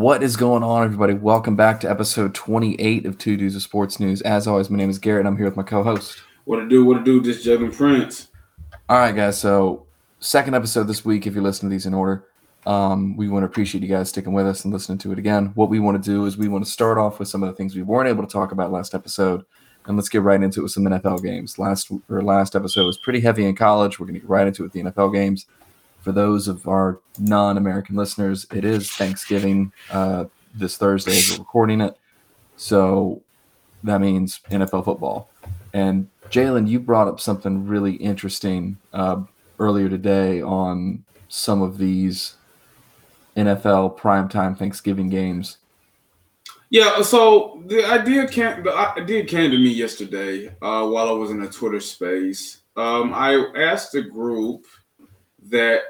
What is going on, everybody? Welcome back to episode 28 of Two Dudes of Sports News. As always, my name is Garrett, and I'm here with my co-host. What to do? What to do? This Juggling Prince. All right, guys. So, second episode this week. If you listen to these in order, um, we want to appreciate you guys sticking with us and listening to it again. What we want to do is we want to start off with some of the things we weren't able to talk about last episode, and let's get right into it with some NFL games. Last or last episode was pretty heavy in college. We're going to get right into it with the NFL games. For those of our non-American listeners, it is Thanksgiving uh, this Thursday as we're recording it, so that means NFL football. And Jalen, you brought up something really interesting uh, earlier today on some of these NFL primetime Thanksgiving games. Yeah, so the idea came the idea came to me yesterday uh, while I was in a Twitter space. Um, I asked the group that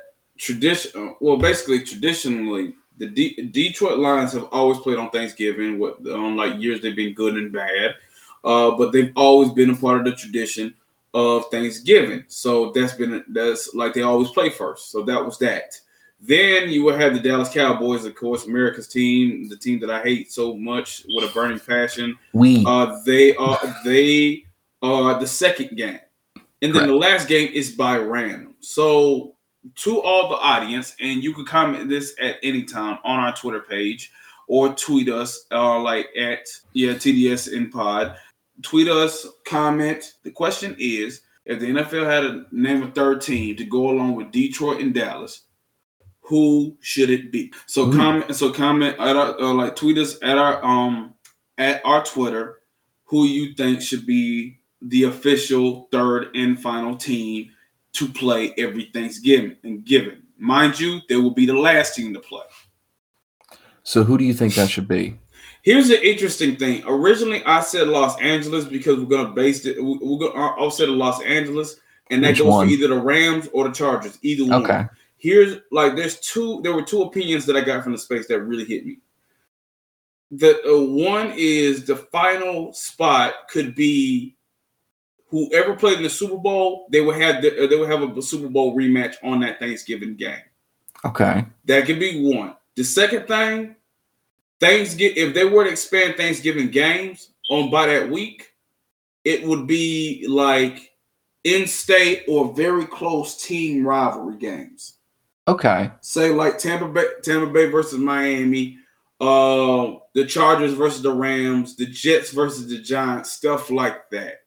tradition, well, basically traditionally, the D- Detroit Lions have always played on Thanksgiving. What on like years they've been good and bad, uh, but they've always been a part of the tradition of Thanksgiving. So that's been that's like they always play first. So that was that. Then you will have the Dallas Cowboys, of course, America's team, the team that I hate so much with a burning passion. We Uh, they are they are the second game, and then Correct. the last game is by random. So to all the audience, and you can comment this at any time on our Twitter page or tweet us, uh, like at yeah TDSN Pod. Tweet us, comment. The question is, if the NFL had a name a third team to go along with Detroit and Dallas, who should it be? So Ooh. comment. So comment at our uh, like tweet us at our um at our Twitter who you think should be the official third and final team to play every Thanksgiving and given. Mind you, they will be the last team to play. so who do you think that should be? Here's the interesting thing. Originally, I said Los Angeles because we're gonna base it. we- We're gonna say Los Angeles, and that Which goes one? for either the Rams or the Chargers. Either one. Okay, here's like there's two there were two opinions that i got from the space that really hit me the uh, one is the final spot could be whoever played in the super bowl they would have the, uh, they would have a super bowl rematch on that thanksgiving game okay, that could be one the second thing things get if they were to expand thanksgiving games on by that week it would be like in-state or very close team rivalry games okay. say like Tampa Bay, Tampa Bay versus Miami, uh, the Chargers versus the Rams, the Jets versus the Giants, stuff like that.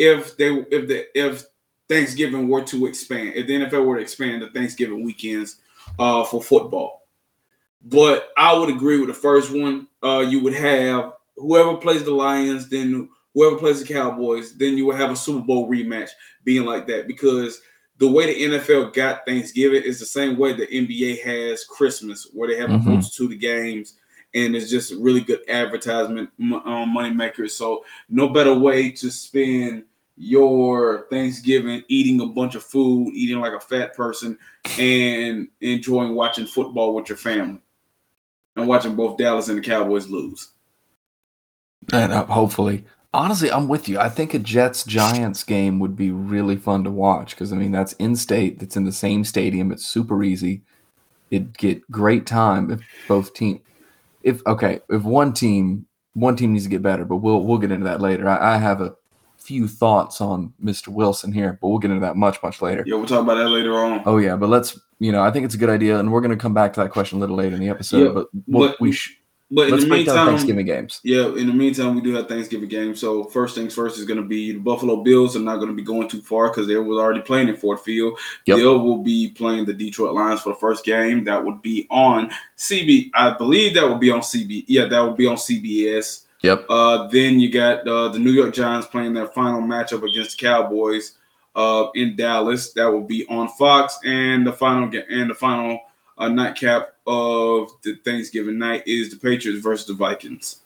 If they if the if Thanksgiving were to expand, if the NFL were to expand the Thanksgiving weekends uh, for football, but I would agree with the first one. Uh, you would have whoever plays the Lions, then whoever plays the Cowboys, then you would have a Super Bowl rematch being like that because the way the NFL got Thanksgiving is the same way the NBA has Christmas, where they have Mhm. a multitude of games, and it's just really good advertisement um, money maker. So no better way to spend your Thanksgiving eating a bunch of food, eating like a fat person, and enjoying watching football with your family, and watching both Dallas and the Cowboys lose. And uh, hopefully, honestly, I'm with you. I think a Jets Giants game would be really fun to watch because I mean that's in state. That's in the same stadium. It's super easy. It'd get great time if both team. If okay, if one team one team needs to get better, but we'll we'll get into that later. I, I have a few thoughts on Mr. Wilson here, but we'll get into that much much later. Yeah, we'll talk about that later on. Oh yeah, but let's you know I think it's a good idea, and we're going to come back to that question a little later in the episode. Yeah, but we'll, but- we sh- But in let's the meantime, Thanksgiving games. Yeah, in the meantime, we do have Thanksgiving games. So first things first is going to be the Buffalo Bills are not going to be going too far because they were already playing in Ford Field. Yep. Bill will be playing the Detroit Lions for the first game. That would be on CB. I believe that would be on CB. Yeah, that would be on CBS. Yep. Uh, then you got uh, the New York Giants playing their final matchup against the Cowboys uh, in Dallas. That will be on Fox, and the final and the final uh, nightcap of the Thanksgiving night is the Patriots versus the Vikings.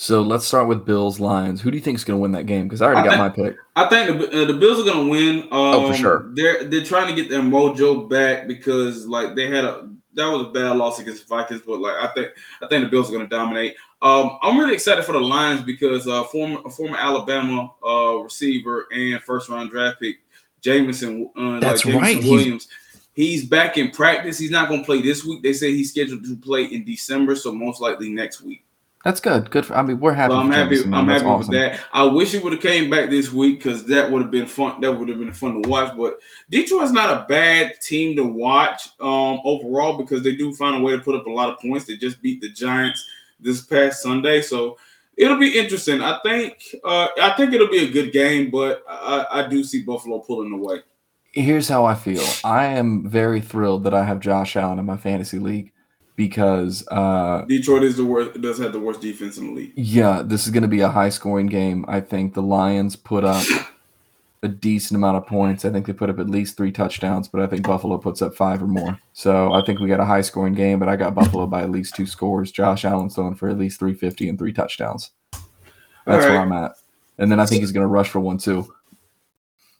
So let's start with Bills Lions. Who do you think is going to win that game? Because I already I got my pick. I think the, uh, the Bills are going to win. Um, Oh, for sure. They're they're trying to get their mojo back because like they had a that was a bad loss against the Vikings, but like I think I think the Bills are going to dominate. Um, I'm really excited for the Lions because uh, former former Alabama uh, receiver and first round draft pick Jameson uh, That's like Jameson right. He's- Williams. He's back in practice. He's not going to play this week. They say he's scheduled to play in December, so most likely next week. That's good. Good. For, I mean, we're happy. So I'm happy. Jameson. I'm happy awesome. with that. I wish he would have came back this week because that would have been fun. That would have been fun to watch. But Detroit's not a bad team to watch um, overall because they do find a way to put up a lot of points. They just beat the Giants this past Sunday, so it'll be interesting. I think. Uh, I think it'll be a good game, but I, I do see Buffalo pulling away. Here's how I feel. I am very thrilled that I have Josh Allen in my fantasy league because uh Detroit is the worst. Does have the worst defense in the league. yeah, this is going to be a high scoring game. I think the Lions put up a decent amount of points. I think they put up at least 3 touchdowns, but I think Buffalo puts up 5 or more. So, I think we got a high scoring game, but I got Buffalo by at least 2 scores. Josh Allen's throwing for at least 350 and 3 touchdowns. That's All where. I'm at. And then I think he's going to rush for one too.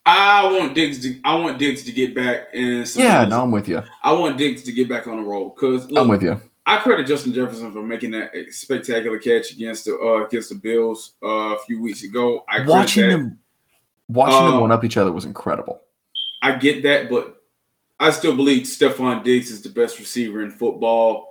I want Diggs. To, I want Diggs to get back and some- Yeah, no, I'm with you. I want Diggs to get back on the roll because I'm with you. I credit Justin Jefferson for making that spectacular catch against the uh, against the Bills uh, a few weeks ago. I credit Watching that. them watching them Uh, one up each other was incredible. I get that, but I still believe Stefon Diggs is the best receiver in football.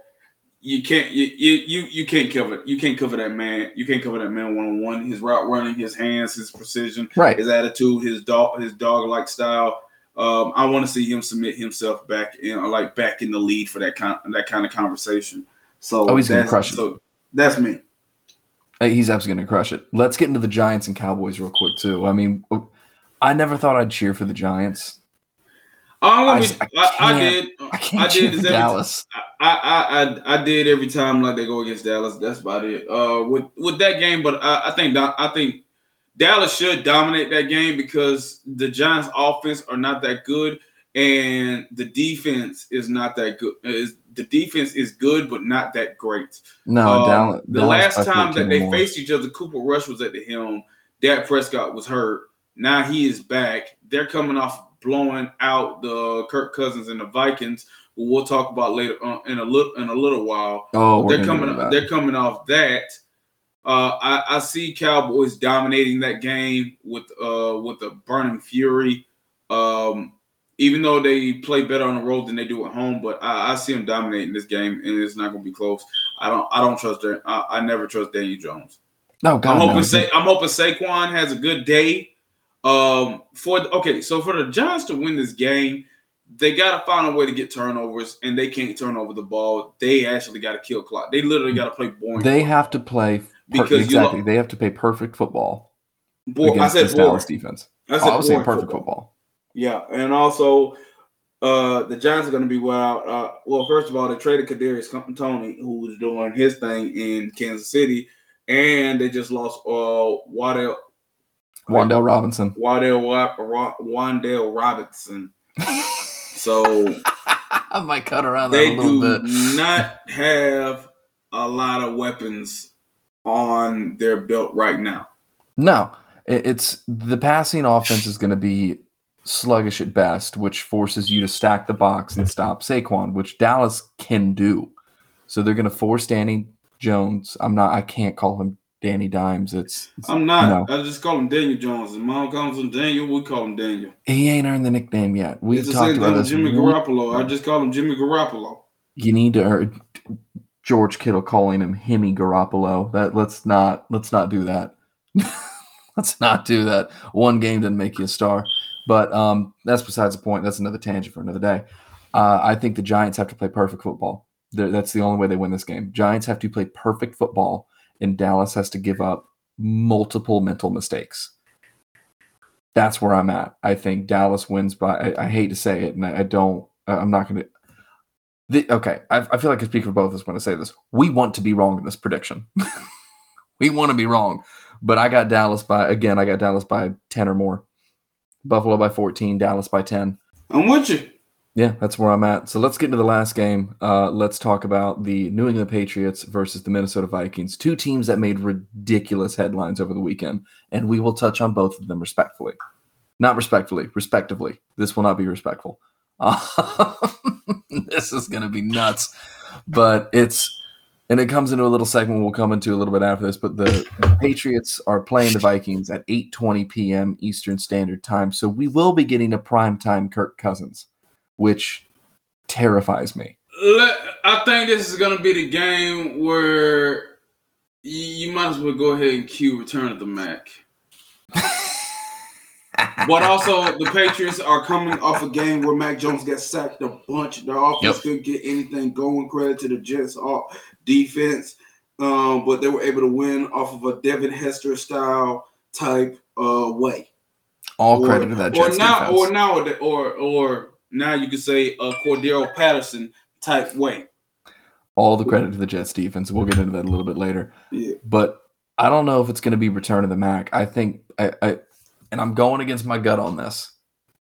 You can't you you you, can't cover you can't cover that man. You can't cover that man one on one. His route running, his hands, his precision, Right. his attitude, his dog his dog like style. Um, I want to see him submit himself back in like back in the lead for that kind that kind of conversation. So Oh, he's gonna crush it. So that's me. Hey, He's absolutely going to crush it. Let's get into the Giants and Cowboys real quick too. I mean, I never thought I'd cheer for the Giants. Oh, let I I I, I, did. I I did every Dallas. I, I I I did every time like they go against Dallas. That's about it. Uh, with with that game, but I, I think I think Dallas should dominate that game because the Giants' offense are not that good, and the defense is not that good. Is the defense is good, but not that great. No, Um, Dallas. the Dallas last time that they more. faced each other, Cooper Rush was at the helm. Dak Prescott was hurt. Now he is back. They're coming off blowing out the Kirk Cousins and the Vikings, who we'll talk about later uh, in a little in a little while. oh, they're coming. get into that. They're coming off that. Uh, I, I see Cowboys dominating that game with uh with a burning fury. Um, even though they play better on the road than they do at home, but I, I see them dominating this game, and it's not going to be close. I don't. I don't trust. I, I never trust Daniel Jones. no, God, I'm no. hoping. Sa- I'm hoping Saquon has a good day. Um, for okay, so for the Giants to win this game, they got to find a way to get turnovers, and they can't turn over the ball. They actually got to kill clock. They literally got to play boring. they have to play per- Because exactly. they have to play perfect football Bo- I said. Dallas defense. I Oh, I was saying perfect football. Yeah, and also uh the Giants are going to be wild. Uh, well, first of all, they traded Kadarius Toney, who was doing his thing in Kansas City, and they just lost uh Waddell Wan'Dale Robinson. Waddell Wa- Wa- Wan'Dale Robinson. So I might cut around that they a little do bit. not have a lot of weapons on their belt right now. No, it's the passing offense is going to be sluggish at best, which forces you to stack the box and stop Saquon, which Dallas can do. So they're going to force Danny Jones. I'm not. I can't call him Danny Dimes. It's, it's I'm not. No. I just call him Daniel Jones. And mom calls him Daniel. We call him Daniel. he ain't earned the nickname yet. It's talked about this. Jimmy We- Garoppolo. I just call him Jimmy Garoppolo. you need to earn George Kittle calling him Himmy Garoppolo. That let's not let's not do that. let's not do that. One game didn't make you a star, but um, that's besides the point. That's another tangent for another day. Uh, I think the Giants have to play perfect football. They're, that's the only way they win this game. Giants have to play perfect football, and Dallas has to give up multiple mental mistakes. That's where I'm at. I think Dallas wins by. I, I hate to say it, and I, I don't. I'm not going to. The, okay, I, I feel like I speak for both of us when I say this. We want to be wrong in this prediction. we want to be wrong, but I got Dallas by again. I got Dallas by ten or more. Buffalo by fourteen. Dallas by ten. I'm with you. Yeah, that's where I'm at. So let's get into the last game. Uh, let's talk about the New England Patriots versus the Minnesota Vikings. Two teams that made ridiculous headlines over the weekend, and we will touch on both of them respectfully. Not respectfully, respectively. This will not be respectful. Uh, this is going to be nuts, but it's and it comes into a little segment we'll come into a little bit after this. But the, the Patriots are playing the Vikings at 8:20 p.m. Eastern Standard Time, so we will be getting a prime time Kirk Cousins which terrifies me. Let, I think this is going to be the game where you, you might as well go ahead and cue Return of the Mac. but also, the Patriots are coming off a game where Mac Jones got sacked a bunch. Their offense Yep. couldn't get anything going. Credit to the Jets' all defense, um, but they were able to win off of a Devin Hester style type uh, way. All Or- credit to that or Jets now, defense. or now, or or now you could say a Cordarrelle Patterson type way. All the credit to the Jets defense. We'll get into that a little bit later. Yeah. But I don't know if it's going to be return of the Mac. I think I, I and I'm going against my gut on this.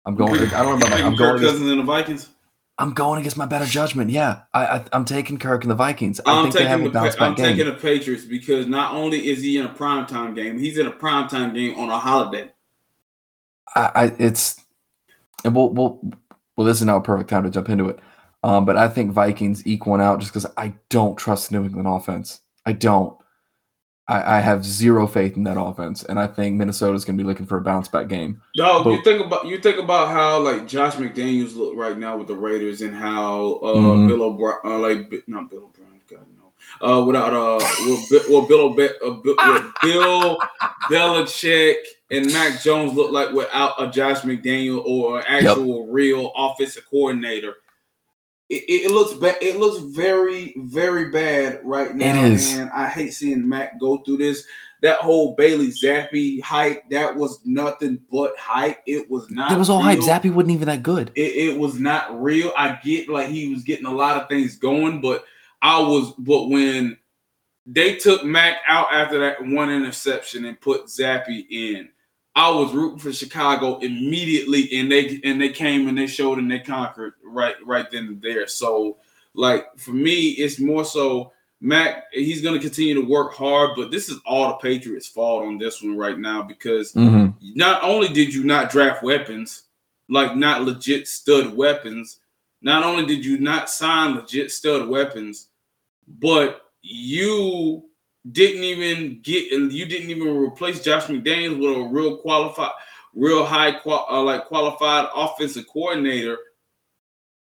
I'm going. I don't know about I'm Kirk going. Against, Cousins and the Vikings. I'm going against my better judgment. Yeah, I, I'm taking Kirk and the Vikings. I I'm think they have taking a the bounce Pa- I'm game. taking the Patriots because not only is he in a primetime game, he's in a primetime game on a holiday. I, I it's and we'll we'll well this is now a perfect time to jump into it. Um, but I think Vikings eke one out just because I don't trust New England offense. I don't. I, I have zero faith in that offense, and I think Minnesota's going to be looking for a bounce back game. Dog, you think about you think about how like Josh McDaniels look right now with the Raiders and how uh Mhm. Bill O'Brien, uh, like not Bill no, uh, without uh, well, Bi- Bill O'Be- uh, what Bill Belichick and Mac Jones look like without a Josh McDaniel or an actual real offensive coordinator. It, it, it looks bad. It looks very, very bad right now, is. and I hate seeing Mac go through this. That whole Bailey Zappe hype, that was nothing but hype. It was not. It was all hype. real. Zappe wasn't even that good. It, it was not real. I get like he was getting a lot of things going, but I was. But when they took Mac out after that one interception and put Zappe in, I was rooting for Chicago immediately, and they and they came and they showed and they conquered right right then and there. So like for me, it's more so Mac. He's going to continue to work hard, but this is all the Patriots' fault on this one right now because Mm-hmm. not only did you not draft weapons, like not legit stud weapons, not only did you not sign legit stud weapons, but you didn't even get and you didn't even replace Josh McDaniels with a real qualified, real high qual uh, like qualified offensive coordinator.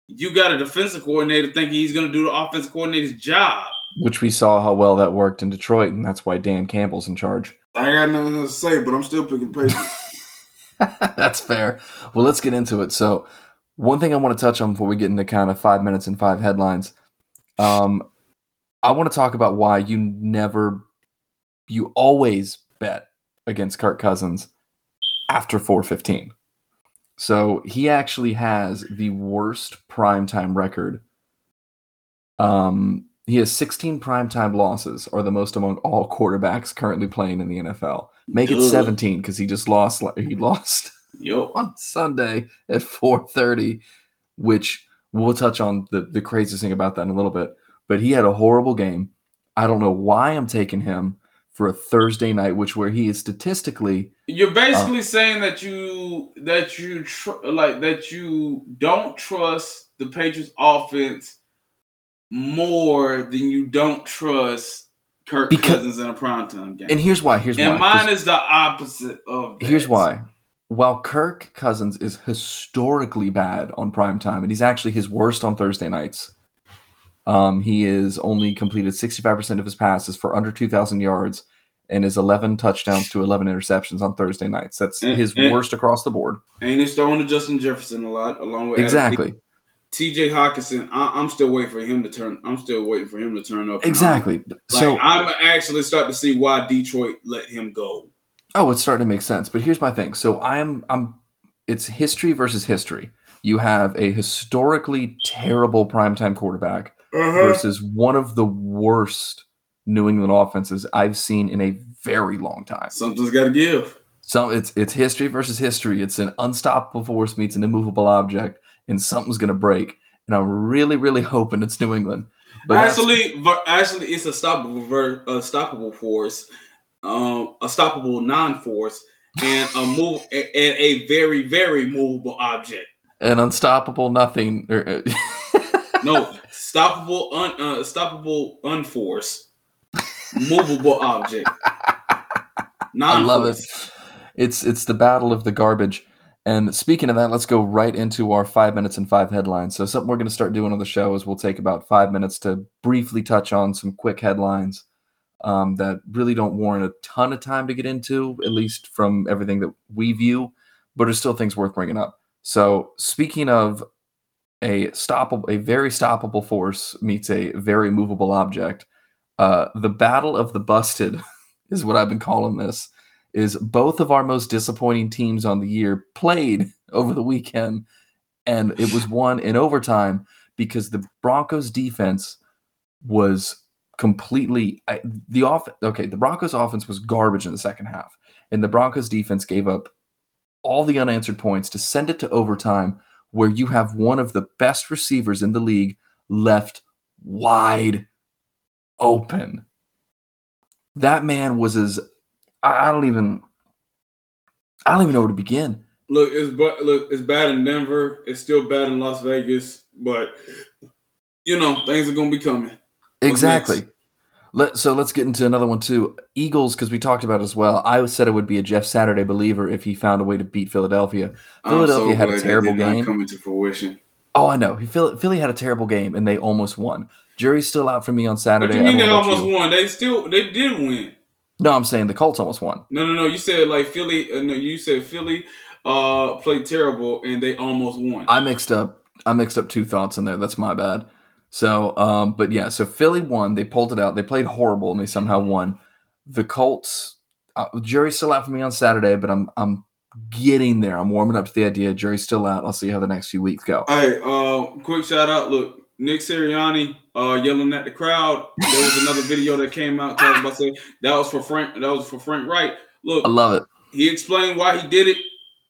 You got a defensive coordinator thinking he's going to do the offensive coordinator's job. Which we saw how well that worked in Detroit, and that's why Dan Campbell's in charge. I got nothing to say, but I'm still picking Patriots. That's fair. Well, let's get into it. So, one thing I want to touch on before we get into kind of five minutes and five headlines, um, I want to talk about why you never, you always bet against Kirk Cousins after 415. So he actually has the worst primetime record. Um, he has 16 primetime losses, or the most among all quarterbacks currently playing in the NFL. Make it Ugh. 17 because he just lost. He lost Yo, on Sunday at 4:30, which we'll touch on the the craziest thing about that in a little bit. But he had a horrible game. I don't know why I'm taking him for a Thursday night, which where he is statistically You're uh, basically saying that you that you tr- like that you don't trust the Patriots offense more than you don't trust Kirk Because- Cousins in a primetime game. and here's why. Here's And why. mine is the opposite of that. here's why. While Kirk Cousins is historically bad on prime time, and he's actually his worst on Thursday nights. Um, he is only completed 65% of his passes for under 2,000 yards and is 11 touchdowns to 11 interceptions on Thursday nights. That's And- his and- worst across the board. And he's throwing to Justin Jefferson a lot, along with Adam Exactly. T.J. Hockenson. I, I'm still waiting for him to turn. I'm still waiting for him to turn up. Exactly. Like, so, I'm actually starting to see why Detroit let him go. oh, it's starting to make sense. But here's my thing. So I'm, I'm, it's history versus history. You have a historically terrible primetime quarterback versus one of the worst New England offenses I've seen in a very long time. Something's got to give. So it's it's history versus history. It's an unstoppable force meets an immovable object, and something's gonna break. And I'm really, really hoping it's New England. But actually, actually, it's a stoppable, ver- a stoppable force, um, a stoppable non-force, and a move and a very, very movable object. an unstoppable nothing. uh, No, stoppable, un, uh, stoppable, unforce, movable object. I love it. It's it's the battle of the garbage, And speaking of that, let's go right into our five minutes and five headlines. So, something we're going to start doing on the show is we'll take about five minutes to briefly touch on some quick headlines um, that really don't warrant a ton of time to get into, at least from everything that we view, but are still things worth bringing up. So, speaking of a stoppable, a very stoppable force meets a very movable object, uh, the Battle of the Busted is what I've been calling this is both of our most disappointing teams on the year played over the weekend, and it was won in overtime because the Broncos defense was completely the off. Okay, the Broncos offense was garbage in the second half, and the Broncos defense gave up all the unanswered points to send it to overtime, where you have one of the best receivers in the league left wide open. That man was as I, I don't even I don't even know where to begin. Look, it's but look, it's bad in Denver. It's still bad in Las Vegas, but you know things are gonna be coming. What's Exactly. next? Let, so let's get into another one too. Eagles, because we talked about it as well. I said it would be a Jeff Saturday believer if he found a way to beat Philadelphia. Philadelphia had a terrible game. Come into fruition. Oh, I know. He Philly, Philly had a terrible game and they almost won. Jury's still out for me on What Saturday. do you mean they almost you. won? They still they did win. No, I'm saying the Colts almost won. No, no, no. You said like Philly. Uh, no, you said Philly uh played terrible and they almost won. I mixed up. I mixed up two thoughts in there. That's my bad. So, um, but yeah, so Philly won. They pulled it out. They played horrible and they somehow won. The Colts. Uh, jury's still out for me on Saturday, but I'm I'm getting there. I'm warming up to the idea. Jury's still out. I'll see how the next few weeks go. Hey, uh, quick shout out. Look, Nick Sirianni uh yelling at the crowd. There was another video that came out talking about saying that was for Frank. That was for Frank Reich. Look, I love it. he explained why he did it.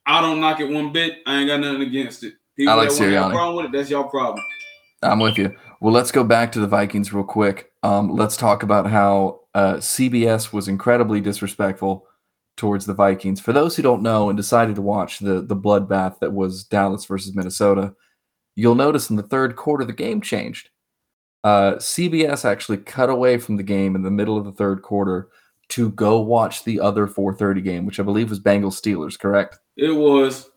I don't knock it one bit. I ain't got nothing against it. People I like that want to have Sirianni. problem with it, that's your problem. I'm with you. Well, let's go back to the Vikings real quick. Um, let's talk about how uh, CBS was incredibly disrespectful towards the Vikings. For those who don't know and decided to watch the the bloodbath that was Dallas versus Minnesota, you'll notice in the third quarter the game changed. Uh, CBS actually cut away from the game in the middle of the third quarter to go watch the other 4:30 game, which I believe was Bengals Steelers. Correct? It was.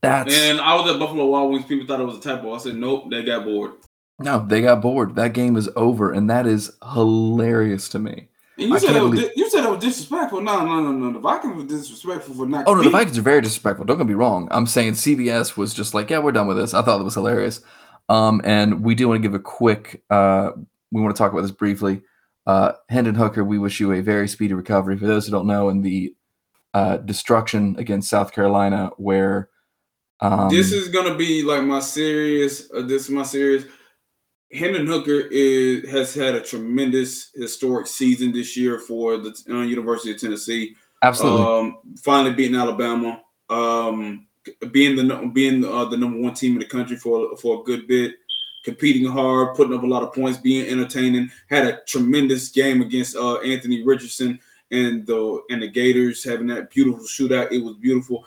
That's And I was at Buffalo Wild Wings. People thought it was a typo. I said, nope, they got bored. No, they got bored. That game is over, and that is hilarious to me. And you I said can't was believe- you said that was disrespectful. No, no, no, no. The Vikings were disrespectful for not. Oh no, the Vikings are very disrespectful. Don't get me wrong. I'm saying CBS was just like, yeah, we're done with this. I thought that was hilarious. Um, and we do want to give a quick. Uh, we want to talk about this briefly. Uh, Hendon Hooker, we wish you a very speedy recovery. For those who don't know, in the uh, destruction against South Carolina, where um, this is gonna be like my serious. Uh, this is my serious. Hendon Hooker is has had a tremendous historic season this year for the uh, University of Tennessee. absolutely Um, finally beating Alabama. Um, being the being uh, the number one team in the country for for a good bit, competing hard, putting up a lot of points, being entertaining. Had a tremendous game against uh, Anthony Richardson and the and the Gators having that beautiful shootout. It was beautiful.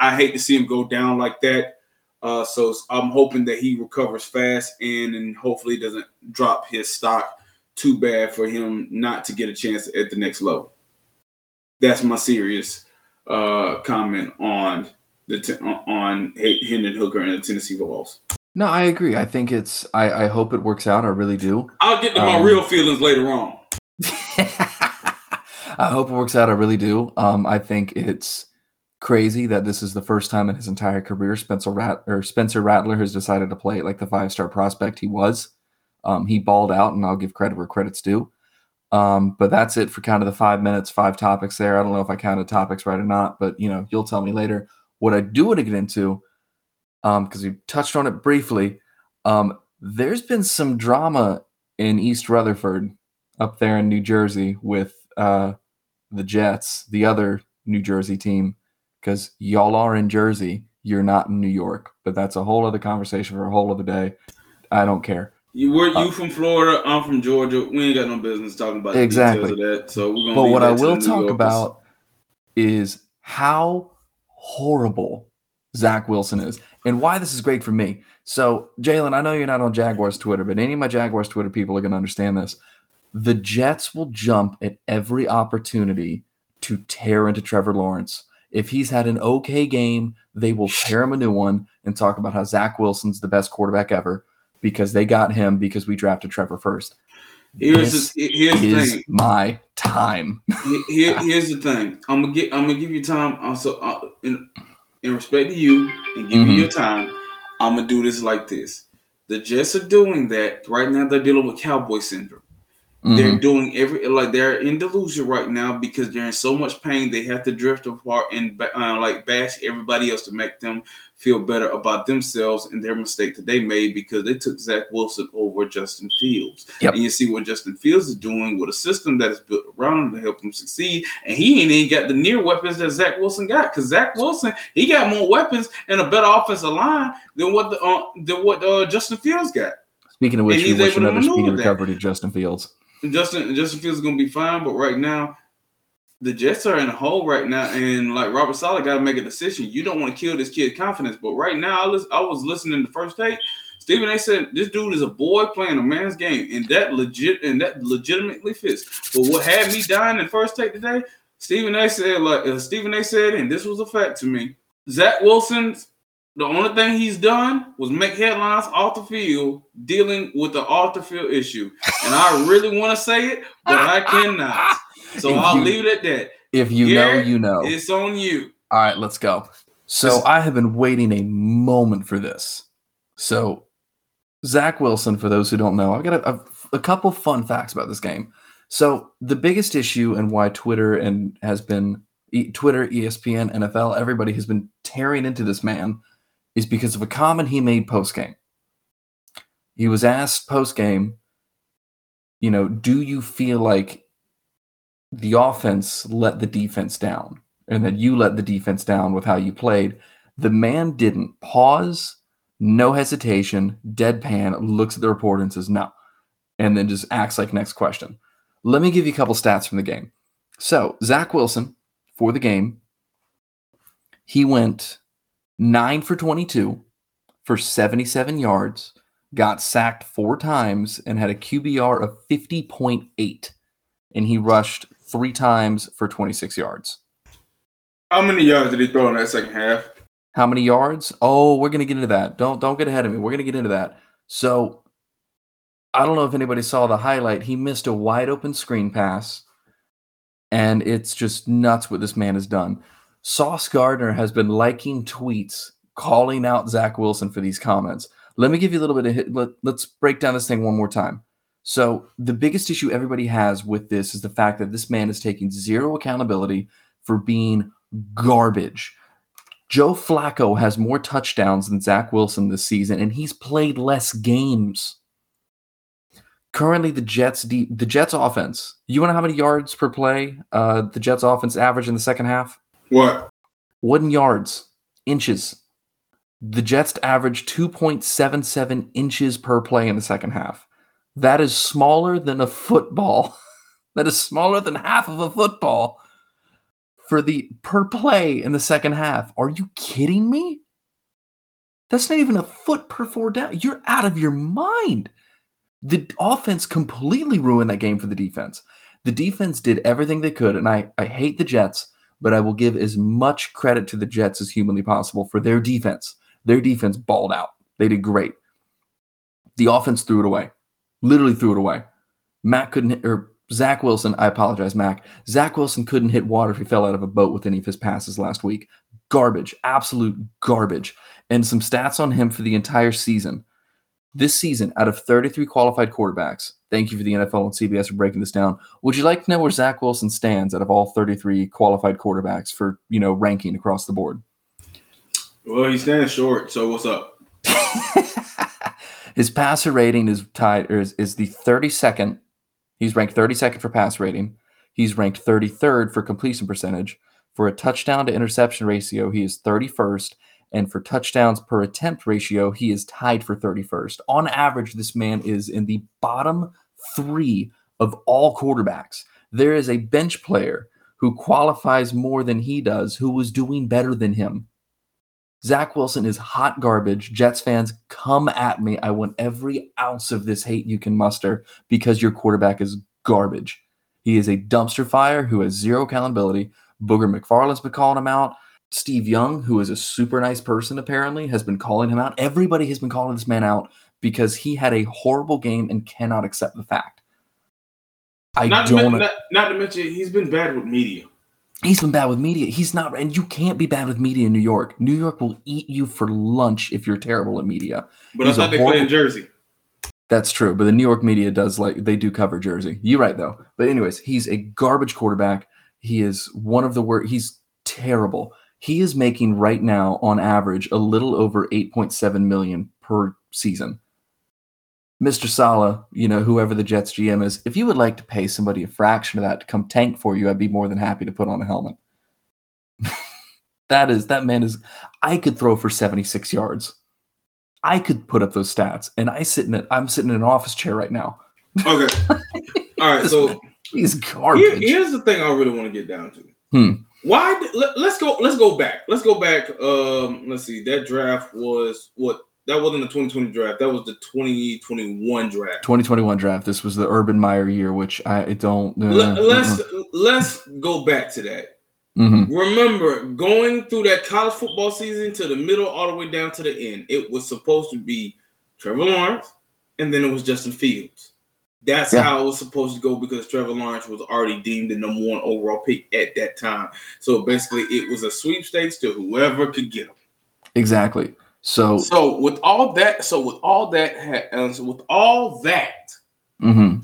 I hate to see him go down like that. Uh, so I'm hoping that he recovers fast and and hopefully doesn't drop his stock too bad for him not to get a chance at the next level. That's my serious uh, comment on the t- on Hendon Hooker and the Tennessee Vols. no, I agree. I think it's. I, I hope it works out. I really do. I'll get to my Um, real feelings later on. I hope it works out. I really do. Um, I think it's crazy that this is the first time in his entire career Spencer Rat or Spencer Rattler has decided to play like the five star prospect he was. Um, he balled out, and I'll give credit where credit's due. Um, but that's it for kind of the five minutes, five topics there. I don't know if I counted topics right or not, but you know, you'll tell me later. What I do want to get into, um, because we touched on it briefly, um, there's been some drama in East Rutherford up there in New Jersey with uh, the Jets, the other New Jersey team, because y'all are in Jersey, you're not in New York. But that's a whole other conversation for a whole other day. I don't care. You were uh, you from Florida? I'm from Georgia. We ain't got no business talking about the Exactly. details of that. So we're gonna. But what I will talk Yorkers. about is how horrible Zach Wilson is and why this is great for me. So, Jalen, I know you're not on Jaguars Twitter, but any of my Jaguars Twitter people are going to understand this. The Jets will jump at every opportunity to tear into Trevor Lawrence. If he's had an okay game, they will tear him a new one and talk about how Zach Wilson's the best quarterback ever because they got him because we drafted Trevor first. Here's This the, here's the thing. my time. Here, here's the thing. I'm gonna get. I'm gonna give you time. Also, uh, in in respect to you and give Mhm. you your time, I'm gonna do this like this. The Jets are doing that right now. They're dealing with cowboy syndrome. They're Mhm. doing every like they're in delusion right now because they're in so much pain. They have to drift apart and uh, like bash everybody else to make them feel better about themselves and their mistake that they made because they took Zach Wilson over Justin Fields. Yep. And you see what Justin Fields is doing with a system that is built around him to help him succeed. And he ain't even got the near weapons that Zach Wilson got because Zach Wilson he got more weapons and a better offensive line than what the uh, than what uh, Justin Fields got. Speaking of which, And we he's wish able to another speedy recovery to Justin Fields. Justin Justin Fields is gonna be fine, but right now the Jets are in a hole right now, and like Robert Saleh got to make a decision. You don't want to kill this kid's confidence, but right now I was I was listening to first take. Stephen A. said this dude is a boy playing a man's game, and that legit and that legitimately fits. But what had me dying in first take today, Stephen A. said like uh, Stephen A. said, and this was a fact to me. Zach Wilson's the only thing he's done was make headlines off the field dealing with the off the field issue. And I really want to say it, but I cannot. So If I'll you- leave it at that. If you know, you know. It's on you. All right, let's go. So I have been waiting a moment for this. So Zach Wilson, for those who don't know, I've got a, a, a couple fun facts about this game. So the biggest issue and why Twitter and has been Twitter, ESPN, NFL, everybody has been tearing into this man is because of a comment he made post game. He was asked post game, you know, do you feel like the offense let the defense down and that you let the defense down with how you played? The man didn't pause, no hesitation, deadpan, looks at the reporter and says no, and then just acts like next question. Let me give you a couple stats from the game. So, Zach Wilson for the game, he went nine for 22 for 77 yards, got sacked four times, and had a QBR of 50.8. And he rushed three times for 26 yards. How many yards did he throw in that second half? How many yards? Oh, we're gonna get into that. Don't don't get ahead of me. We're gonna get into that. So I don't know if anybody saw the highlight. He missed a wide open screen pass, and it's just nuts what this man has done. Sauce Gardner has been liking tweets calling out Zach Wilson for these comments. Let me give you a little bit of hit. Let, let's break down this thing one more time. So the biggest issue everybody has with this is the fact that this man is taking zero accountability for being garbage. Joe Flacco has more touchdowns than Zach Wilson this season, and he's played less games. Currently, the Jets de- the Jets offense. You want to know how many yards per play uh, the Jets offense average in the second half? What? Wasn't yards, inches. The Jets averaged 2.77 inches per play in the second half. That is smaller than a football. that is smaller than half of a football for the per play in the second half. Are you kidding me? That's not even a foot per four down. You're out of your mind. The offense completely ruined that game for the defense. The defense did everything they could, and I, I hate the Jets, but I will give as much credit to the Jets as humanly possible for their defense. Their defense balled out. They did great. The offense threw it away. Literally threw it away. Matt couldn't hit, or Zach Wilson, I apologize, Mac. Zach Wilson couldn't hit water if he fell out of a boat with any of his passes last week. Garbage, absolute garbage. And some stats on him for the entire season. This season, out of 33 qualified quarterbacks, thank you for the NFL and CBS for breaking this down. Would you like to know where Zach Wilson stands out of all 33 qualified quarterbacks for, you know, ranking across the board? Well, he stands short. So what's up? His passer rating is tied or is, is the 32nd. He's ranked 32nd for pass rating. He's ranked 33rd for completion percentage. For a touchdown to interception ratio, he is 31st. And for touchdowns per attempt ratio, he is tied for 31st. On average, this man is in the bottom three of all quarterbacks. There is a bench player who qualifies more than he does, who was doing better than him. Zach Wilson is hot garbage. Jets fans, come at me. I want every ounce of this hate you can muster because your quarterback is garbage. He is a dumpster fire who has zero accountability. Booger McFarland's been calling him out. Steve Young, who is a super nice person, apparently, has been calling him out. Everybody has been calling this man out because he had a horrible game and cannot accept the fact. I not don't. To, not, not to mention, he's been bad with media. He's been bad with media. He's not, and you can't be bad with media in New York. New York will eat you for lunch if you're terrible at media. But he's I thought they horrible, play in Jersey. That's true, but the New York media does like they do cover Jersey. You're right though. But anyways, he's a garbage quarterback. He is one of the worst. He's terrible. He is making right now on average a little over 8.7 million per season. Mr. Saleh, you know, whoever the Jets GM is, if you would like to pay somebody a fraction of that to come tank for you, I'd be more than happy to put on a helmet. that is that man is I could throw for 76 yards. I could put up those stats. And I sit in it, I'm sitting in an office chair right now. Okay. All right. so he's garbage. Here, here's the thing I really want to get down to. Hmm. Why let, us go let's go back. Let's go back. Um, let's see. That draft was what that wasn't the 2020 draft. That was the 2021 draft. 2021 draft. This was the Urban Meyer year, which I don't. Uh, Let, us uh-uh. let's go back to that. Mm-hmm. Remember, going through that college football season to the middle, all the way down to the end, it was supposed to be Trevor Lawrence, and then it was Justin Fields. That's yeah. how it was supposed to go because Trevor Lawrence was already deemed the number one overall pick at that time. So basically, it was a sweepstakes to whoever could get him. Exactly. So so with all that, so with all that, uh, so with all that, mm-hmm.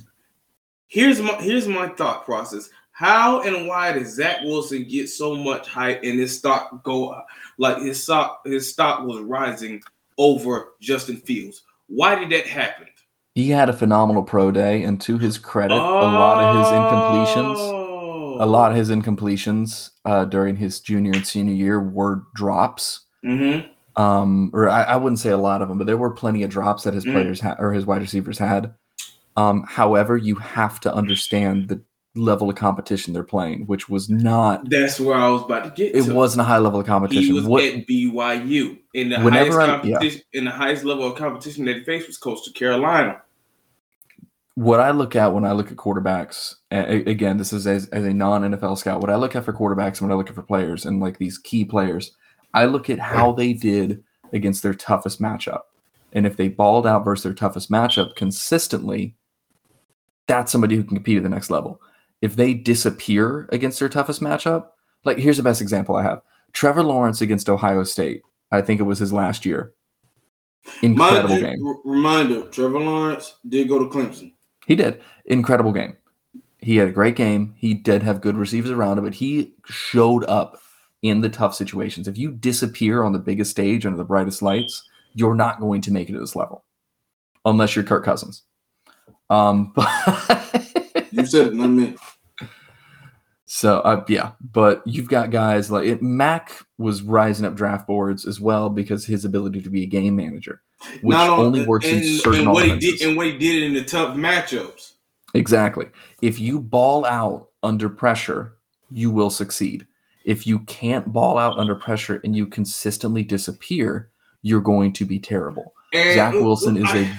here's my here's my thought process. How and why does Zach Wilson get so much hype and his stock go up? like his stock his stock was rising over Justin Fields? Why did that happen? He had a phenomenal pro day, and to his credit, oh. a lot of his incompletions, a lot of his incompletions uh, during his junior and senior year were drops. Mm-hmm um, or I, I, wouldn't say a lot of them, but there were plenty of drops that his mm. players had or his wide receivers had. Um, however, you have to understand the level of competition they're playing, which was not. That's where I was about to get. It to. wasn't a high level of competition. He was what, at BYU in the highest competition. Yeah. In the highest level of competition that he faced was Coastal Carolina. What I look at when I look at quarterbacks, again, this is as, as a non NFL scout. What I look at for quarterbacks and what I look at for players and like these key players I look at how they did against their toughest matchup. And if they balled out versus their toughest matchup consistently, that's somebody who can compete at the next level. If they disappear against their toughest matchup, like here's the best example I have Trevor Lawrence against Ohio State. I think it was his last year. Incredible game. Reminder Trevor Lawrence did go to Clemson. He did. Incredible game. He had a great game. He did have good receivers around him, but he showed up in the tough situations. If you disappear on the biggest stage under the brightest lights, you're not going to make it to this level, unless you're Kirk Cousins. Um, but you said it, not me. So uh, yeah, but you've got guys like it, Mac was rising up draft boards as well because his ability to be a game manager, which not only works and, in certain and what offenses. he did and what he did in the tough matchups. Exactly. If you ball out under pressure, you will succeed if you can't ball out under pressure and you consistently disappear, you're going to be terrible. And Zach Wilson is a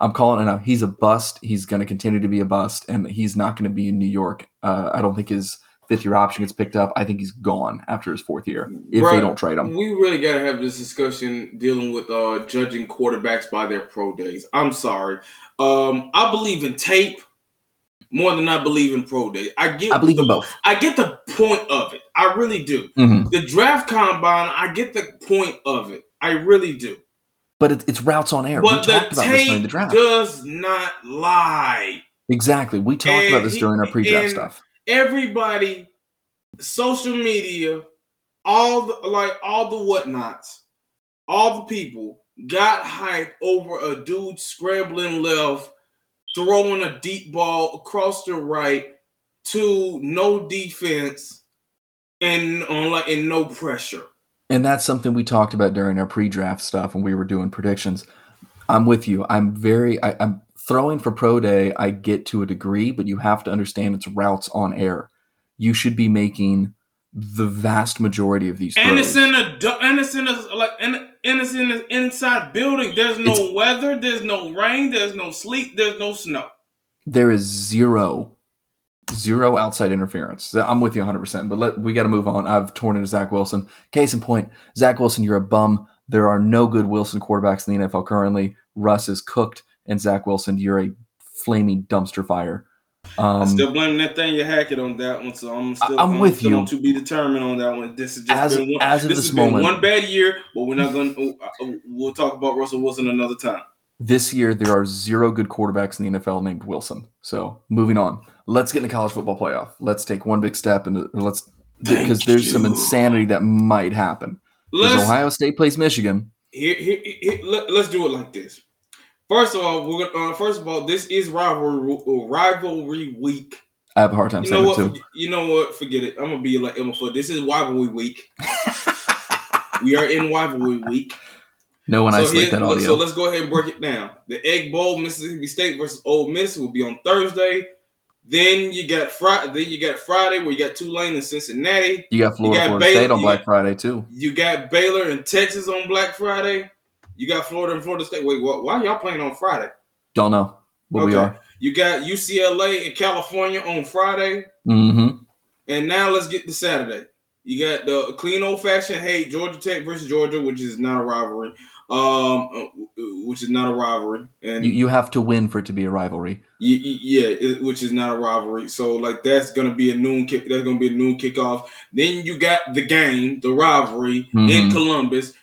I'm calling it now. He's a bust. He's going to continue to be a bust, and he's not going to be in New York. Uh, I don't think his fifth year option gets picked up. I think he's gone after his fourth year if right. they don't trade him. We really got to have this discussion dealing with uh, judging quarterbacks by their pro days. I'm sorry. Um, I believe in tape more than I believe in pro day. I get I believe the, in both. I get the point of it. I really do. Mm-hmm. The draft combine, I get the point of it. I really do. But it, it's routes on air. But we talked about this during the draft. Does not lie. Exactly. We talked and about this during our pre-draft stuff. Everybody, social media, all the like all the whatnots, all the people got hyped over a dude scrambling left throwing a deep ball across the right to no defense and on like and no pressure. And that's something we talked about during our pre-draft stuff when we were doing predictions. I'm with you. I'm very I, am throwing for pro day. I get to a degree, but you have to understand it's routes on air. You should be making the vast majority of these. And it's in a and it's in a like and, and it's in an inside building. There's no it's, weather. There's no rain. There's no sleet. There's no snow. There is zero zero outside interference. I'm with you 100%, but let, we got to move on. I've torn into Zach Wilson. Case in point, Zach Wilson, you're a bum. There are no good Wilson quarterbacks in the NFL currently. Russ is cooked, and Zach Wilson, you're a flaming dumpster fire. Um, I still blame Nathaniel Hackett on that one, so I'm still I'm, I'm with still you to be determined on that one. This is just as, been one, as of this, has moment, been one bad year, but we're not going. to uh, We'll talk about Russell Wilson another time. This year, there are zero good quarterbacks in the NFL named Wilson. So moving on, let's get in the college football playoff. Let's take one big step and let's because there's you. some insanity that might happen. Ohio State plays Michigan. Here, here, here, let, us do it like this. First of all, we're uh, first of all, this is rivalry rivalry week. I have a hard time you saying know what, too. You know what? Forget it. I'm gonna be like Emma Foot. This is rivalry week. we are in rivalry week. No one so isolate that audio. So let's go ahead and break it down. The Egg Bowl, Mississippi State versus Ole Miss, will be on Thursday. Then you got Friday. Then you got Friday where you got Tulane and Cincinnati. You got Florida, you got Florida Baylor, State on Black Friday too. You got Baylor and Texas on Black Friday. You got Florida and Florida State. Wait, what? Why y'all playing on Friday? Don't know, but okay. we are. You got UCLA in California on Friday. Mm-hmm. And now let's get to Saturday. You got the clean old fashioned hate Georgia Tech versus Georgia, which is not a rivalry. Um, uh, which is not a rivalry, and you, you have to win for it to be a rivalry. yeah, it, which is not a rivalry. So like that's gonna be a noon kick. That's gonna be a noon kickoff. Then you got the game, the rivalry mm-hmm. in Columbus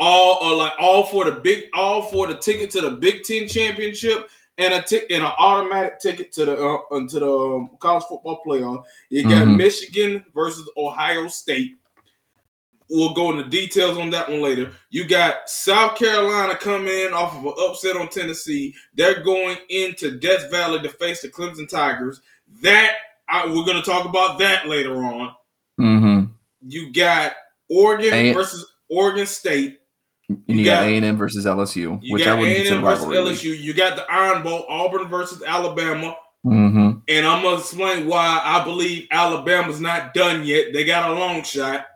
all are like all for the big, all for the ticket to the Big Ten championship and a ticket and an automatic ticket to the uh, to the um, college football playoff. You got mm-hmm. Michigan versus Ohio State. We'll go into details on that one later. You got South Carolina coming in off of an upset on Tennessee. They're going into Death Valley to face the Clemson Tigers. That I, we're going to talk about that later on. Mm-hmm. You got Oregon and, versus Oregon State. And you, got A and M versus LSU, which I wouldn't consider versus LSU. You got the Iron Bowl, Auburn versus Alabama. Mm-hmm. And I'm gonna explain why I believe Alabama's not done yet. They got a long shot.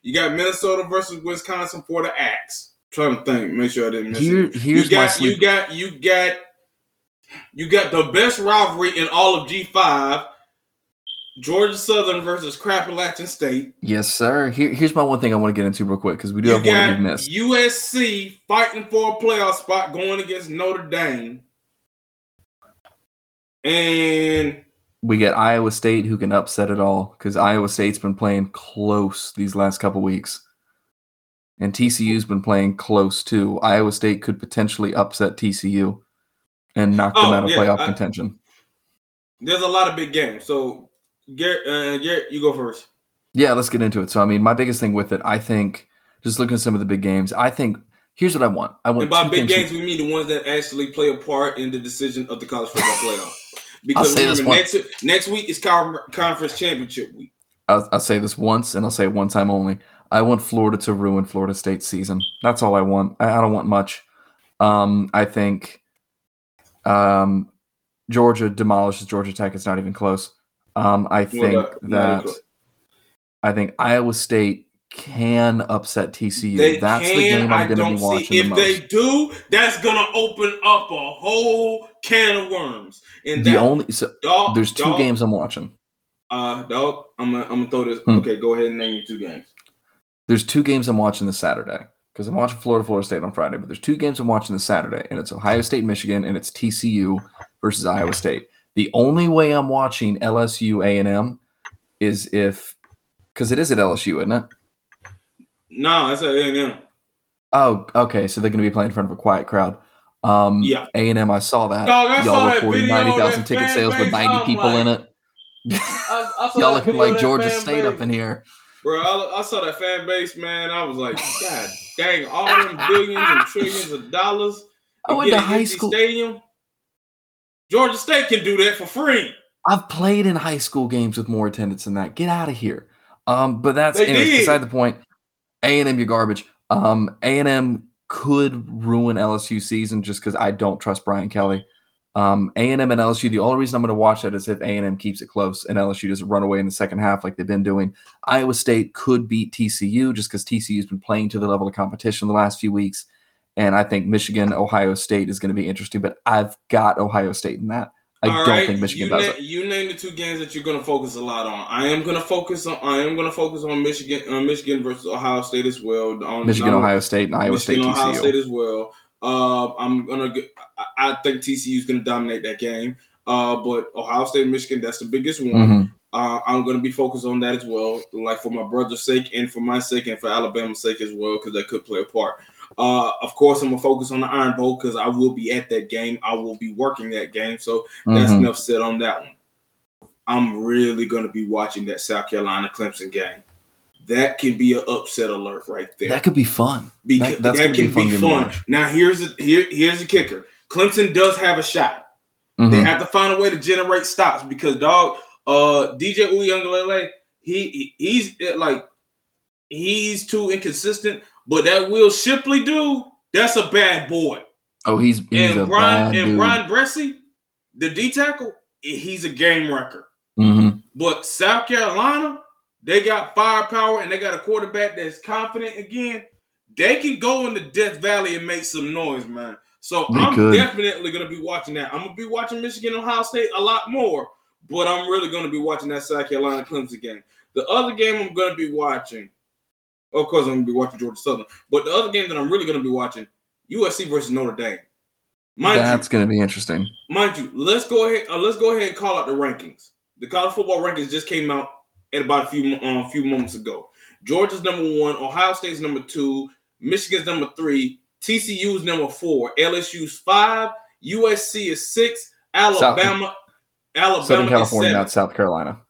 You got Minnesota versus Wisconsin for the Axe. trying to think, make sure I didn't miss Here, it. Here's you got, my sleep. you got you got you got the best rivalry in all of G5 Georgia Southern versus Appalachian State. Yes, sir. Here, here's my one thing I want to get into real quick because we do you have one we missed. USC fighting for a playoff spot going against Notre Dame. And we get Iowa State who can upset it all because Iowa State's been playing close these last couple weeks. And TCU's been playing close too. Iowa State could potentially upset TCU and knock them oh, out of yeah, playoff I, contention. There's a lot of big games. So Garrett, uh, Garrett, you go first. Yeah, let's get into it. So, I mean, my biggest thing with it, I think, just looking at some of the big games, I think here's what I want. I want. And by big games, we mean the ones that actually play a part in the decision of the college football playoff. Because remember, next next week is conference championship week. I'll, I'll say this once, and I'll say it one time only. I want Florida to ruin Florida State's season. That's all I want. I, I don't want much. Um, I think um, Georgia demolishes Georgia Tech. It's not even close. Um, I think well, that, that I think Iowa State can upset TCU. They that's can, the game I'm going to be watching. If the they do, that's going to open up a whole can of worms. And the that, only so dog, there's two dog, games I'm watching. Uh, dog, I'm gonna, I'm gonna throw this. Hmm. Okay, go ahead and name your two games. There's two games I'm watching this Saturday because I'm watching Florida, Florida State on Friday. But there's two games I'm watching this Saturday, and it's Ohio State, Michigan, and it's TCU versus Iowa State. The only way I'm watching LSU A and M is if because it is at LSU, isn't it? No, it's at A and M. Oh, okay. So they're going to be playing in front of a quiet crowd. Um, yeah, A and M. I saw that. Dog, I Y'all saw reporting ninety thousand ticket sales with ninety people like, in it. I, I Y'all looking like Georgia State base. up in here, bro. I, I, saw that fan base, man. I was like, God dang, all them billions and trillions of dollars. I went to high school stadium. Georgia State can do that for free. I've played in high school games with more attendance than that. Get out of here. Um, but that's anyways, beside the point. A and M, you garbage. Um, A and M could ruin LSU season just because I don't trust Brian Kelly. Um, A and M and LSU. The only reason I'm going to watch that is if A and M keeps it close and LSU doesn't run away in the second half like they've been doing. Iowa State could beat TCU just because TCU's been playing to the level of competition the last few weeks. And I think Michigan, Ohio State is going to be interesting, but I've got Ohio State in that. I All don't right, think Michigan you does na- it. You name the two games that you're going to focus a lot on. I am going to focus on. I am going to focus on Michigan, uh, Michigan versus Ohio State as well. On, Michigan, Ohio State, and Iowa Michigan, State, Ohio State as well. Uh, I'm gonna. I, I think TCU is going to dominate that game. Uh, but Ohio State, Michigan, that's the biggest one. Mhm. Uh, I'm going to be focused on that as well, like for my brother's sake and for my sake and for Alabama's sake as well, because that could play a part. Uh, of course, I'm gonna focus on the Iron Bowl because I will be at that game. I will be working that game, so that's Mhm. enough said on that one. I'm really going to be watching that South Carolina Clemson game. That can be an upset alert right there. That could be fun. because that- that's that gonna be fun be fun. Now here's the here, here's the kicker. Clemson does have a shot. They Mhm. have to find a way to generate stops because dog, uh, DJ Uiagalelei, he, he he's like he's too inconsistent. But that Will Shipley dude, that's a bad boy. Oh, he's he's a and Brian bad and dude. Bryan Bresee, the D tackle, he's a game wrecker. Mhm. But South Carolina, they got firepower and they got a quarterback that's confident again. They can go into Death Valley and make some noise, man. So They I'm could. definitely gonna be watching that. I'm gonna be watching Michigan, Ohio State a lot more, but I'm really gonna be watching that South Carolina Clemson game. The other game I'm gonna be watching, of course, I'm gonna be watching Georgia Southern, but the other game that I'm really gonna be watching, USC versus Notre Dame. Mind you, That's going to be interesting. mind you, let's go ahead. Uh, let's go ahead and call out the rankings. The college football rankings just came out at about a few um, few moments ago. Georgia's number one, Ohio State's number two, Michigan's number three, TCU's number four, LSU's five, USC is six, Alabama, Alabama Southern California, not South Carolina.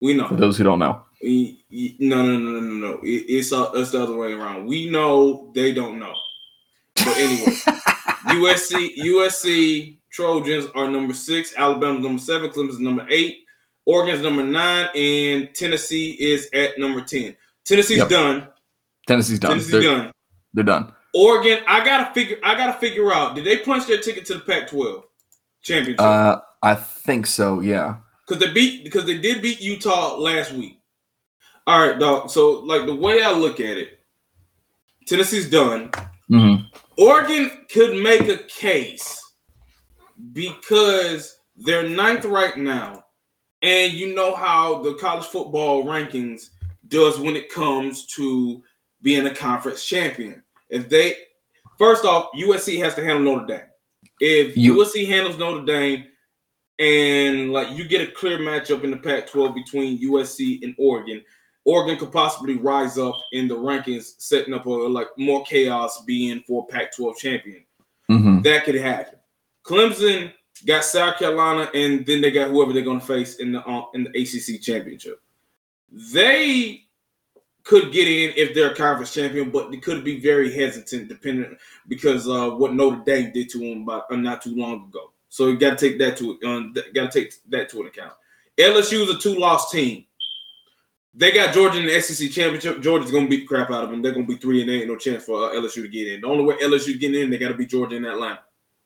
We know. For those who don't know. No, no, no, no, no, no. It- it's uh, it's the other way around. We know they don't know. But anyway, USC USC Trojans are number six, Alabama's number seven, Clemson's number eight, Oregon's number nine, and Tennessee is at number ten. Tennessee's Yep. done. Tennessee's done. Tennessee's They're, done. they're done. Oregon, I gotta figure. I gotta figure out. Did they punch their ticket to the Pac-12 championship? Uh, I think so. Yeah. because they beat because they did beat Utah last week. All right, dog. So like the way I look at it, Tennessee's done. hmm Oregon could make a case because they're ninth right now, and you know how the college football rankings does when it comes to being a conference champion. If they first off, USC has to handle Notre Dame. If You- USC handles Notre Dame, and like you get a clear matchup in the Pac-12 between USC and Oregon, Oregon could possibly rise up in the rankings, setting up a like more chaos being for Pac-12 champion. hmm That could happen. Clemson got South Carolina, and then they got whoever they're going to face in the uh, in the ACC championship. They could get in if they're a conference champion, but they could be very hesitant depending because uh, what Notre Dame did to them about uh, not too long ago. So you got to take that to um, got to take that to an account. LSU is a two loss team. They got Georgia in the SEC championship. Georgia's gonna beat the crap out of them. They're gonna be three and eight. No chance for uh, LSU to get in. The only way LSU getting in, they got to beat Georgia in that line.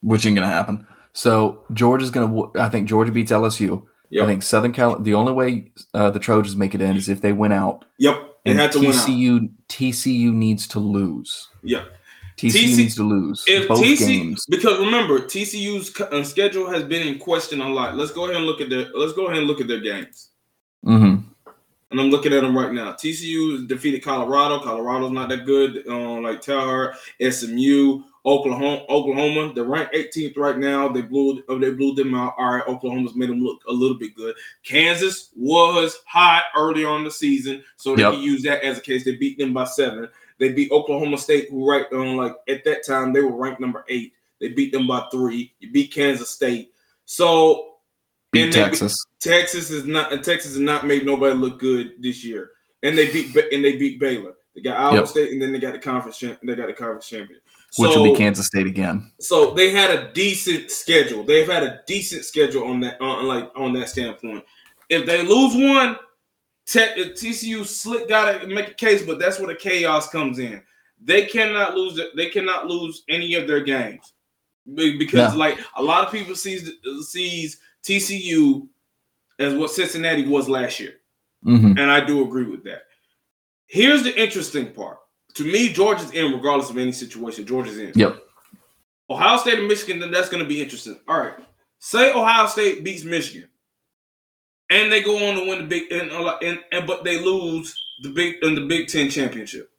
Which ain't gonna happen. So Georgia's gonna. I think Georgia beats LSU. Yep. I think Southern Cal. The only way uh, the Trojans make it in is if they win out. Yep. They And had to win out. TCU TCU needs to lose. Yep. TCU TC needs to lose If both TC games. because remember TCU's uh, schedule has been in question a lot. Let's go ahead and look at their let's go ahead and look at their games. hmm And I'm looking at them right now. TCU defeated Colorado. Colorado's not that good. Um, like tell her SMU, Oklahoma. Oklahoma, they're ranked 18th right now. They blew uh, they blew them out. All right, Oklahoma's made them look a little bit good. Kansas was hot early on the season, so they Yep. can use that as a case. They beat them by seven. They beat Oklahoma State, who right on like at that time they were ranked number eight. They beat them by three. You beat Kansas State. So Beat and Texas. Texas is not and Texas has not made nobody look good this year. And they beat and they beat Baylor. They got Iowa Yep. State and then they got the conference champ. They got the conference champion. which so, will be Kansas State again. So they had a decent schedule. They've had a decent schedule on that on like on that standpoint. If they lose one, Te- TCU slick got to make a case, but that's where the chaos comes in. They cannot lose. They cannot lose any of their games because, No. like a lot of people sees sees TCU as what Cincinnati was last year, hmm and I do agree with that. Here's the interesting part. To me, Georgia's in regardless of any situation. Georgia's in. Yep. Ohio State and Michigan, then that's going to be interesting. All right. Say Ohio State beats Michigan, and they go on to win the big and, uh, and, and but they lose the big in the Big Ten championship.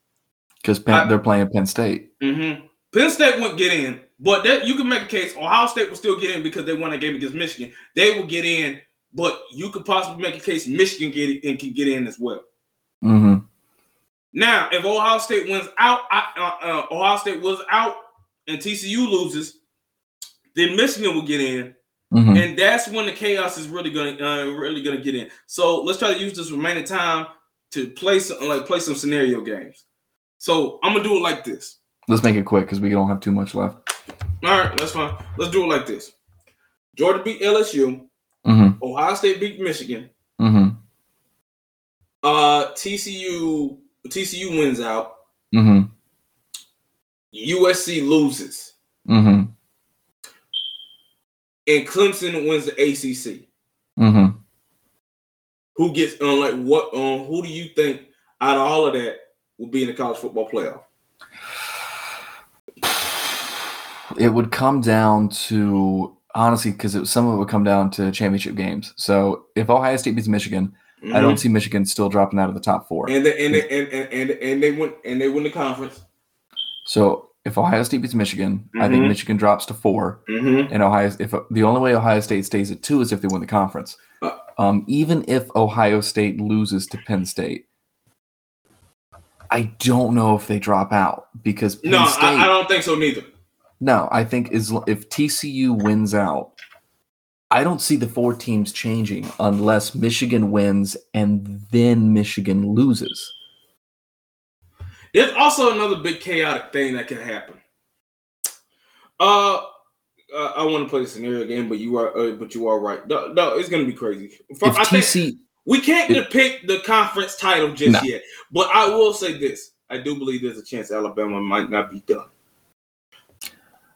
Because they're playing Penn State. Mm-hmm. Penn State wouldn't get in, but that, you can make a case. Ohio State will still get in because they won a game against Michigan. They will get in, but you could possibly make a case Michigan get and can get in as well. hmm Now, if Ohio State wins out, I- uh, uh, Ohio State was out, and TCU loses, then Michigan will get in, hmm and that's when the chaos is really gonna uh, really gonna get in. So let's try to use this remaining time to play some like play some scenario games. So I'm gonna do it like this. Let's make it quick because we don't have too much left. All right, that's fine. Let's do it like this. Georgia beat LSU. hmm Ohio State beat Michigan. hmm Uh, TCU TCU wins out. hmm USC loses, hmm and Clemson wins the ACC. hmm Who gets on like what? Um, who do you think out of all of that will be in the college football playoff? It would come down to honestly because some of it would come down to championship games. So if Ohio State beats Michigan, I don't see Michigan still dropping out of the top four. Mm-hmm. And they, and they, and, and and and they win and they win the conference. So if Ohio State beats Michigan, I think Mhm. Michigan drops to four, Mm-hmm. and Ohio. If the only way Ohio State stays at two is if they win the conference. Uh. Um, even if Ohio State loses to Penn State, I don't know if they drop out because Penn No, State. I, I don't think so neither. No, I think is if TCU wins out, I don't see the four teams changing unless Michigan wins and then Michigan loses. There's also another big chaotic thing that can happen. Uh, I want to play the scenario game, but you are, uh, but you are right. No, no, it's gonna be crazy. For- If I think TC, we can't if- depict the conference title just yet, but I will say this: I do believe there's a chance Alabama might not be done.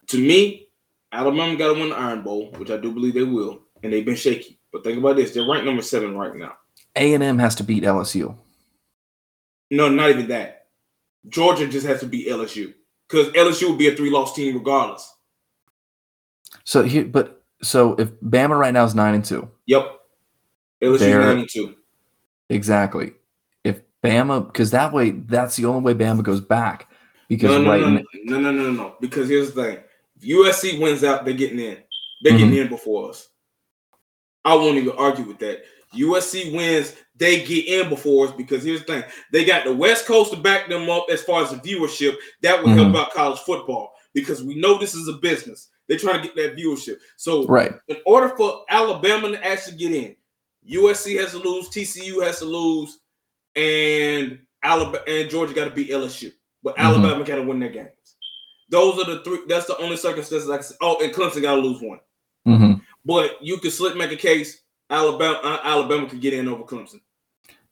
To me, Alabama got to win the Iron Bowl, which I do believe they will, and they've been shaky. But think about this: they're ranked number seven right now. A and M has to beat LSU. No, not even that. Georgia just has to beat LSU because LSU will be a three-loss team regardless. So here, but so if Bama right now is nine and two, Yep. LSU nine and two. exactly. If Bama, because that way, that's the only way Bama goes back. Because No, no, right, no, no, no, no, no, no. Because here's the thing: USC wins out, they're getting in. They're getting in before us. I won't even argue with that. USC wins, they get in before us because here's the thing: they got the West Coast to back them up as far as the viewership. That would help out college football because we know this is a business. They're trying to get that viewership. So right, in order for Alabama to actually get in, USC has to lose, TCU has to lose, and Alabama and Georgia got to beat LSU. But Mhm. Alabama got to win that games. Those are the three. That's the only circumstances I can say. Oh, and Clemson got to lose one. hmm But you could slip make a case. Alabama, uh, Alabama could get in over Clemson.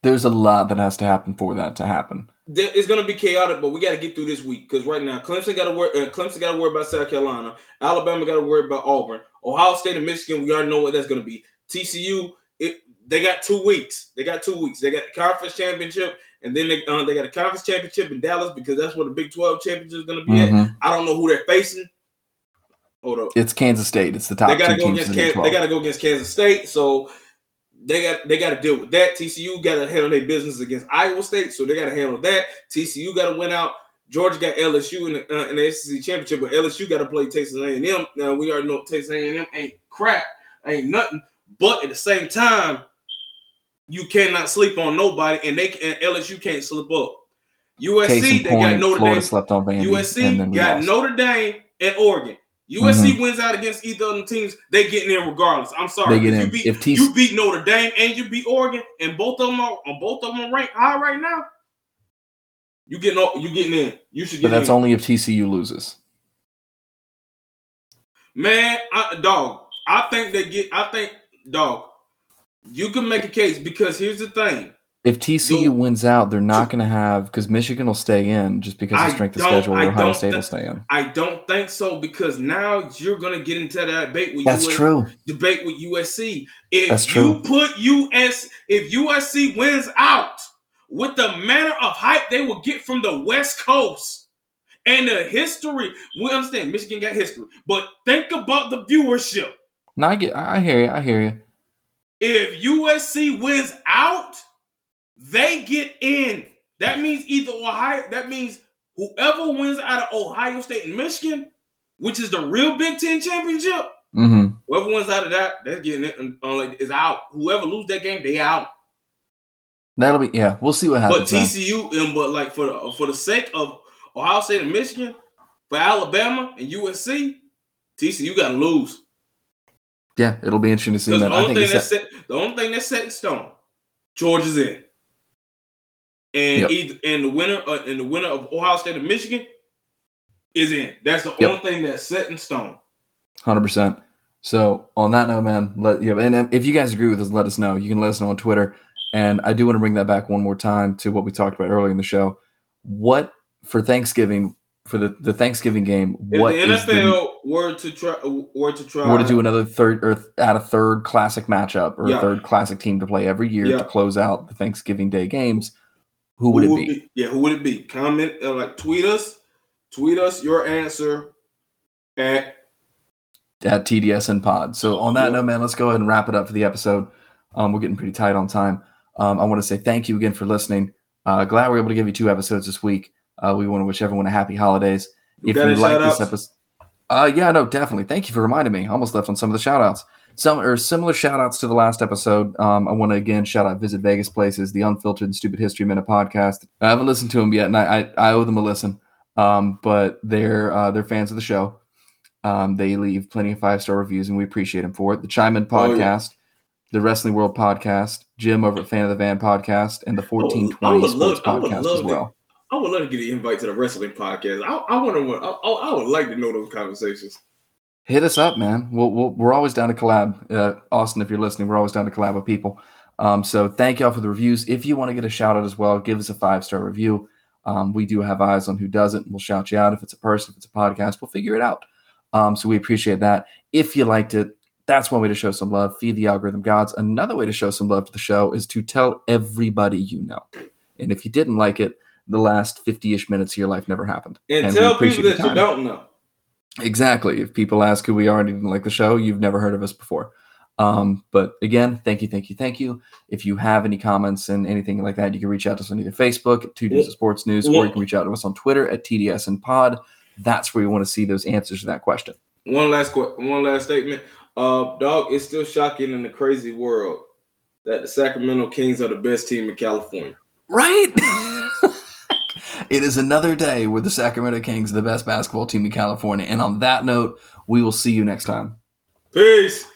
there's a lot that has to happen for that to happen. It's going to be chaotic, but we got to get through this week because right now Clemson got to worry. Uh, Clemson got to worry about South Carolina. Alabama got to worry about Auburn. Ohio State and Michigan. We already know what that's going to be. TCU. It, they got two weeks. They got two weeks. They got the conference championship, and then they uh, they got a conference championship in Dallas because that's where the Big Twelve championship is going to be at. Mhm. I don't know who they're facing. Hold up. It's Kansas State. It's the top They got to go against in the Big Kansas. They got to go against Kansas State. So they got they got to deal with that. TCU got to handle their business against Iowa State. So they got to handle that. TCU got to win out. Georgia got LSU in the, uh, in the SEC championship, but LSU got to play Texas A&M. Now we already know Texas A&M ain't crap, ain't nothing. But at the same time, you cannot sleep on nobody, and they and LSU can't slip up. USC they got Notre Florida Dame. slept on Vandy. and USC got lost. Notre Dame and Oregon. USC mm-hmm. wins out against either of them teams, they getting in regardless. I'm sorry. They get if in. You beat, If TC you beat Notre Dame and you beat Oregon, and both of them are on both of them are ranked high right now. You getting o- you getting in. You should but that's in. only if TCU loses. Man, I, dog. I think they get. I think, dog. You can make a case because here's the thing. If TCU wins out, they're not going to have because Michigan will stay in just because of strength of schedule. I Ohio don't State will think- stay in. I don't think so because now you're gonna get into that debate with That's US true. debate with USC. If That's you put US, if USC wins out with the manner of hype they will get from the West Coast and the history, we understand Michigan got history, but think about the viewership. No, I get. I hear you. I hear you. If USC wins out, they get in. That means either Ohio. That means whoever wins out of Ohio State and Michigan, which is the real Big Ten championship, hmm whoever wins out of that, they're getting it. uh, like, is out. Whoever lose that game, they out. That'll be. Yeah, we'll see what But happens. then. TCU, and but like for the, for the sake of Ohio State and Michigan, for Alabama and USC, TCU got to lose. Yeah, it'll be interesting to see. that. the only think thing that's set, the only thing that's set in stone, Georgia's in, and Yep. either and the winner uh, and the winner of Ohio State and Michigan is in. That's the Yep. only thing that's set in stone. Hundred percent. So on that note, man, let you know, and if you guys agree with us, let us know. You can let us know on Twitter. And I do want to bring that back one more time to what we talked about earlier in the show. What for Thanksgiving for the, the Thanksgiving game? If What the is NFL were to try were to try were to do another third or add a third classic matchup or Yeah. a third classic team to play every year Yeah. to close out the Thanksgiving Day games? Who would it be? Yeah, who would it be? Comment uh, like tweet us, tweet us your answer at at TDSN Pod. So on that Yeah. note, man, let's go ahead and wrap it up for the episode. Um, we're getting pretty tight on time. Um, I want to say thank you again for listening. Uh, glad we are able to give you two episodes this week. Uh, we want to wish everyone a happy holidays. If you like this episode, uh, yeah, no, definitely. Thank you for reminding me. I almost left on some of the shout outs. Some or similar shout outs to the last episode. Um, I want to again shout out Visit Vegas Places, the Unfiltered and Stupid History Minute podcast. I haven't listened to them yet, and I, I, I owe them a listen. Um, but they're uh, they're fans of the show. Um, they leave plenty of five star reviews, and we appreciate them for it. The Chime In Oh, yeah. podcast, the Wrestling World podcast, Jim over at Fan of the Van podcast, and the fourteen I twenty would Sports love- podcast as well. I would love to get an invite to the wrestling podcast. I, I want to. I, I would like to know those conversations. Hit us up, man. We'll, we'll, we're always down to collab. Uh, Austin, if you're listening, we're always down to collab with people. Um, so thank y'all for the reviews. If you want to get a shout out as well, give us a five star review. Um, we do have eyes on who doesn't. We'll shout you out if it's a person, if it's a podcast. We'll figure it out. Um, so we appreciate that. If you liked it, that's one way to show some love. Feed the algorithm gods. Another way to show some love to the show is to tell everybody you know. And if you didn't like it, the last 50 ish minutes of your life never happened. And, And tell people that you don't know. Exactly. If people ask who we are and you didn't like the show, you've never heard of us before. Um, but again, thank you, thank you, thank you. If you have any comments and anything like that, you can reach out to us on either Facebook at Two Sports News, or you can reach out to us on Twitter at TDSN Pod. That's where you want to see those answers to that question. One last que- one last statement. Uh, dog, it's still shocking in the crazy world that the Sacramento Kings are the best team in California. Right? it is another day with the Sacramento Kings the best basketball team in California. And on that note, we will see you next time. Peace.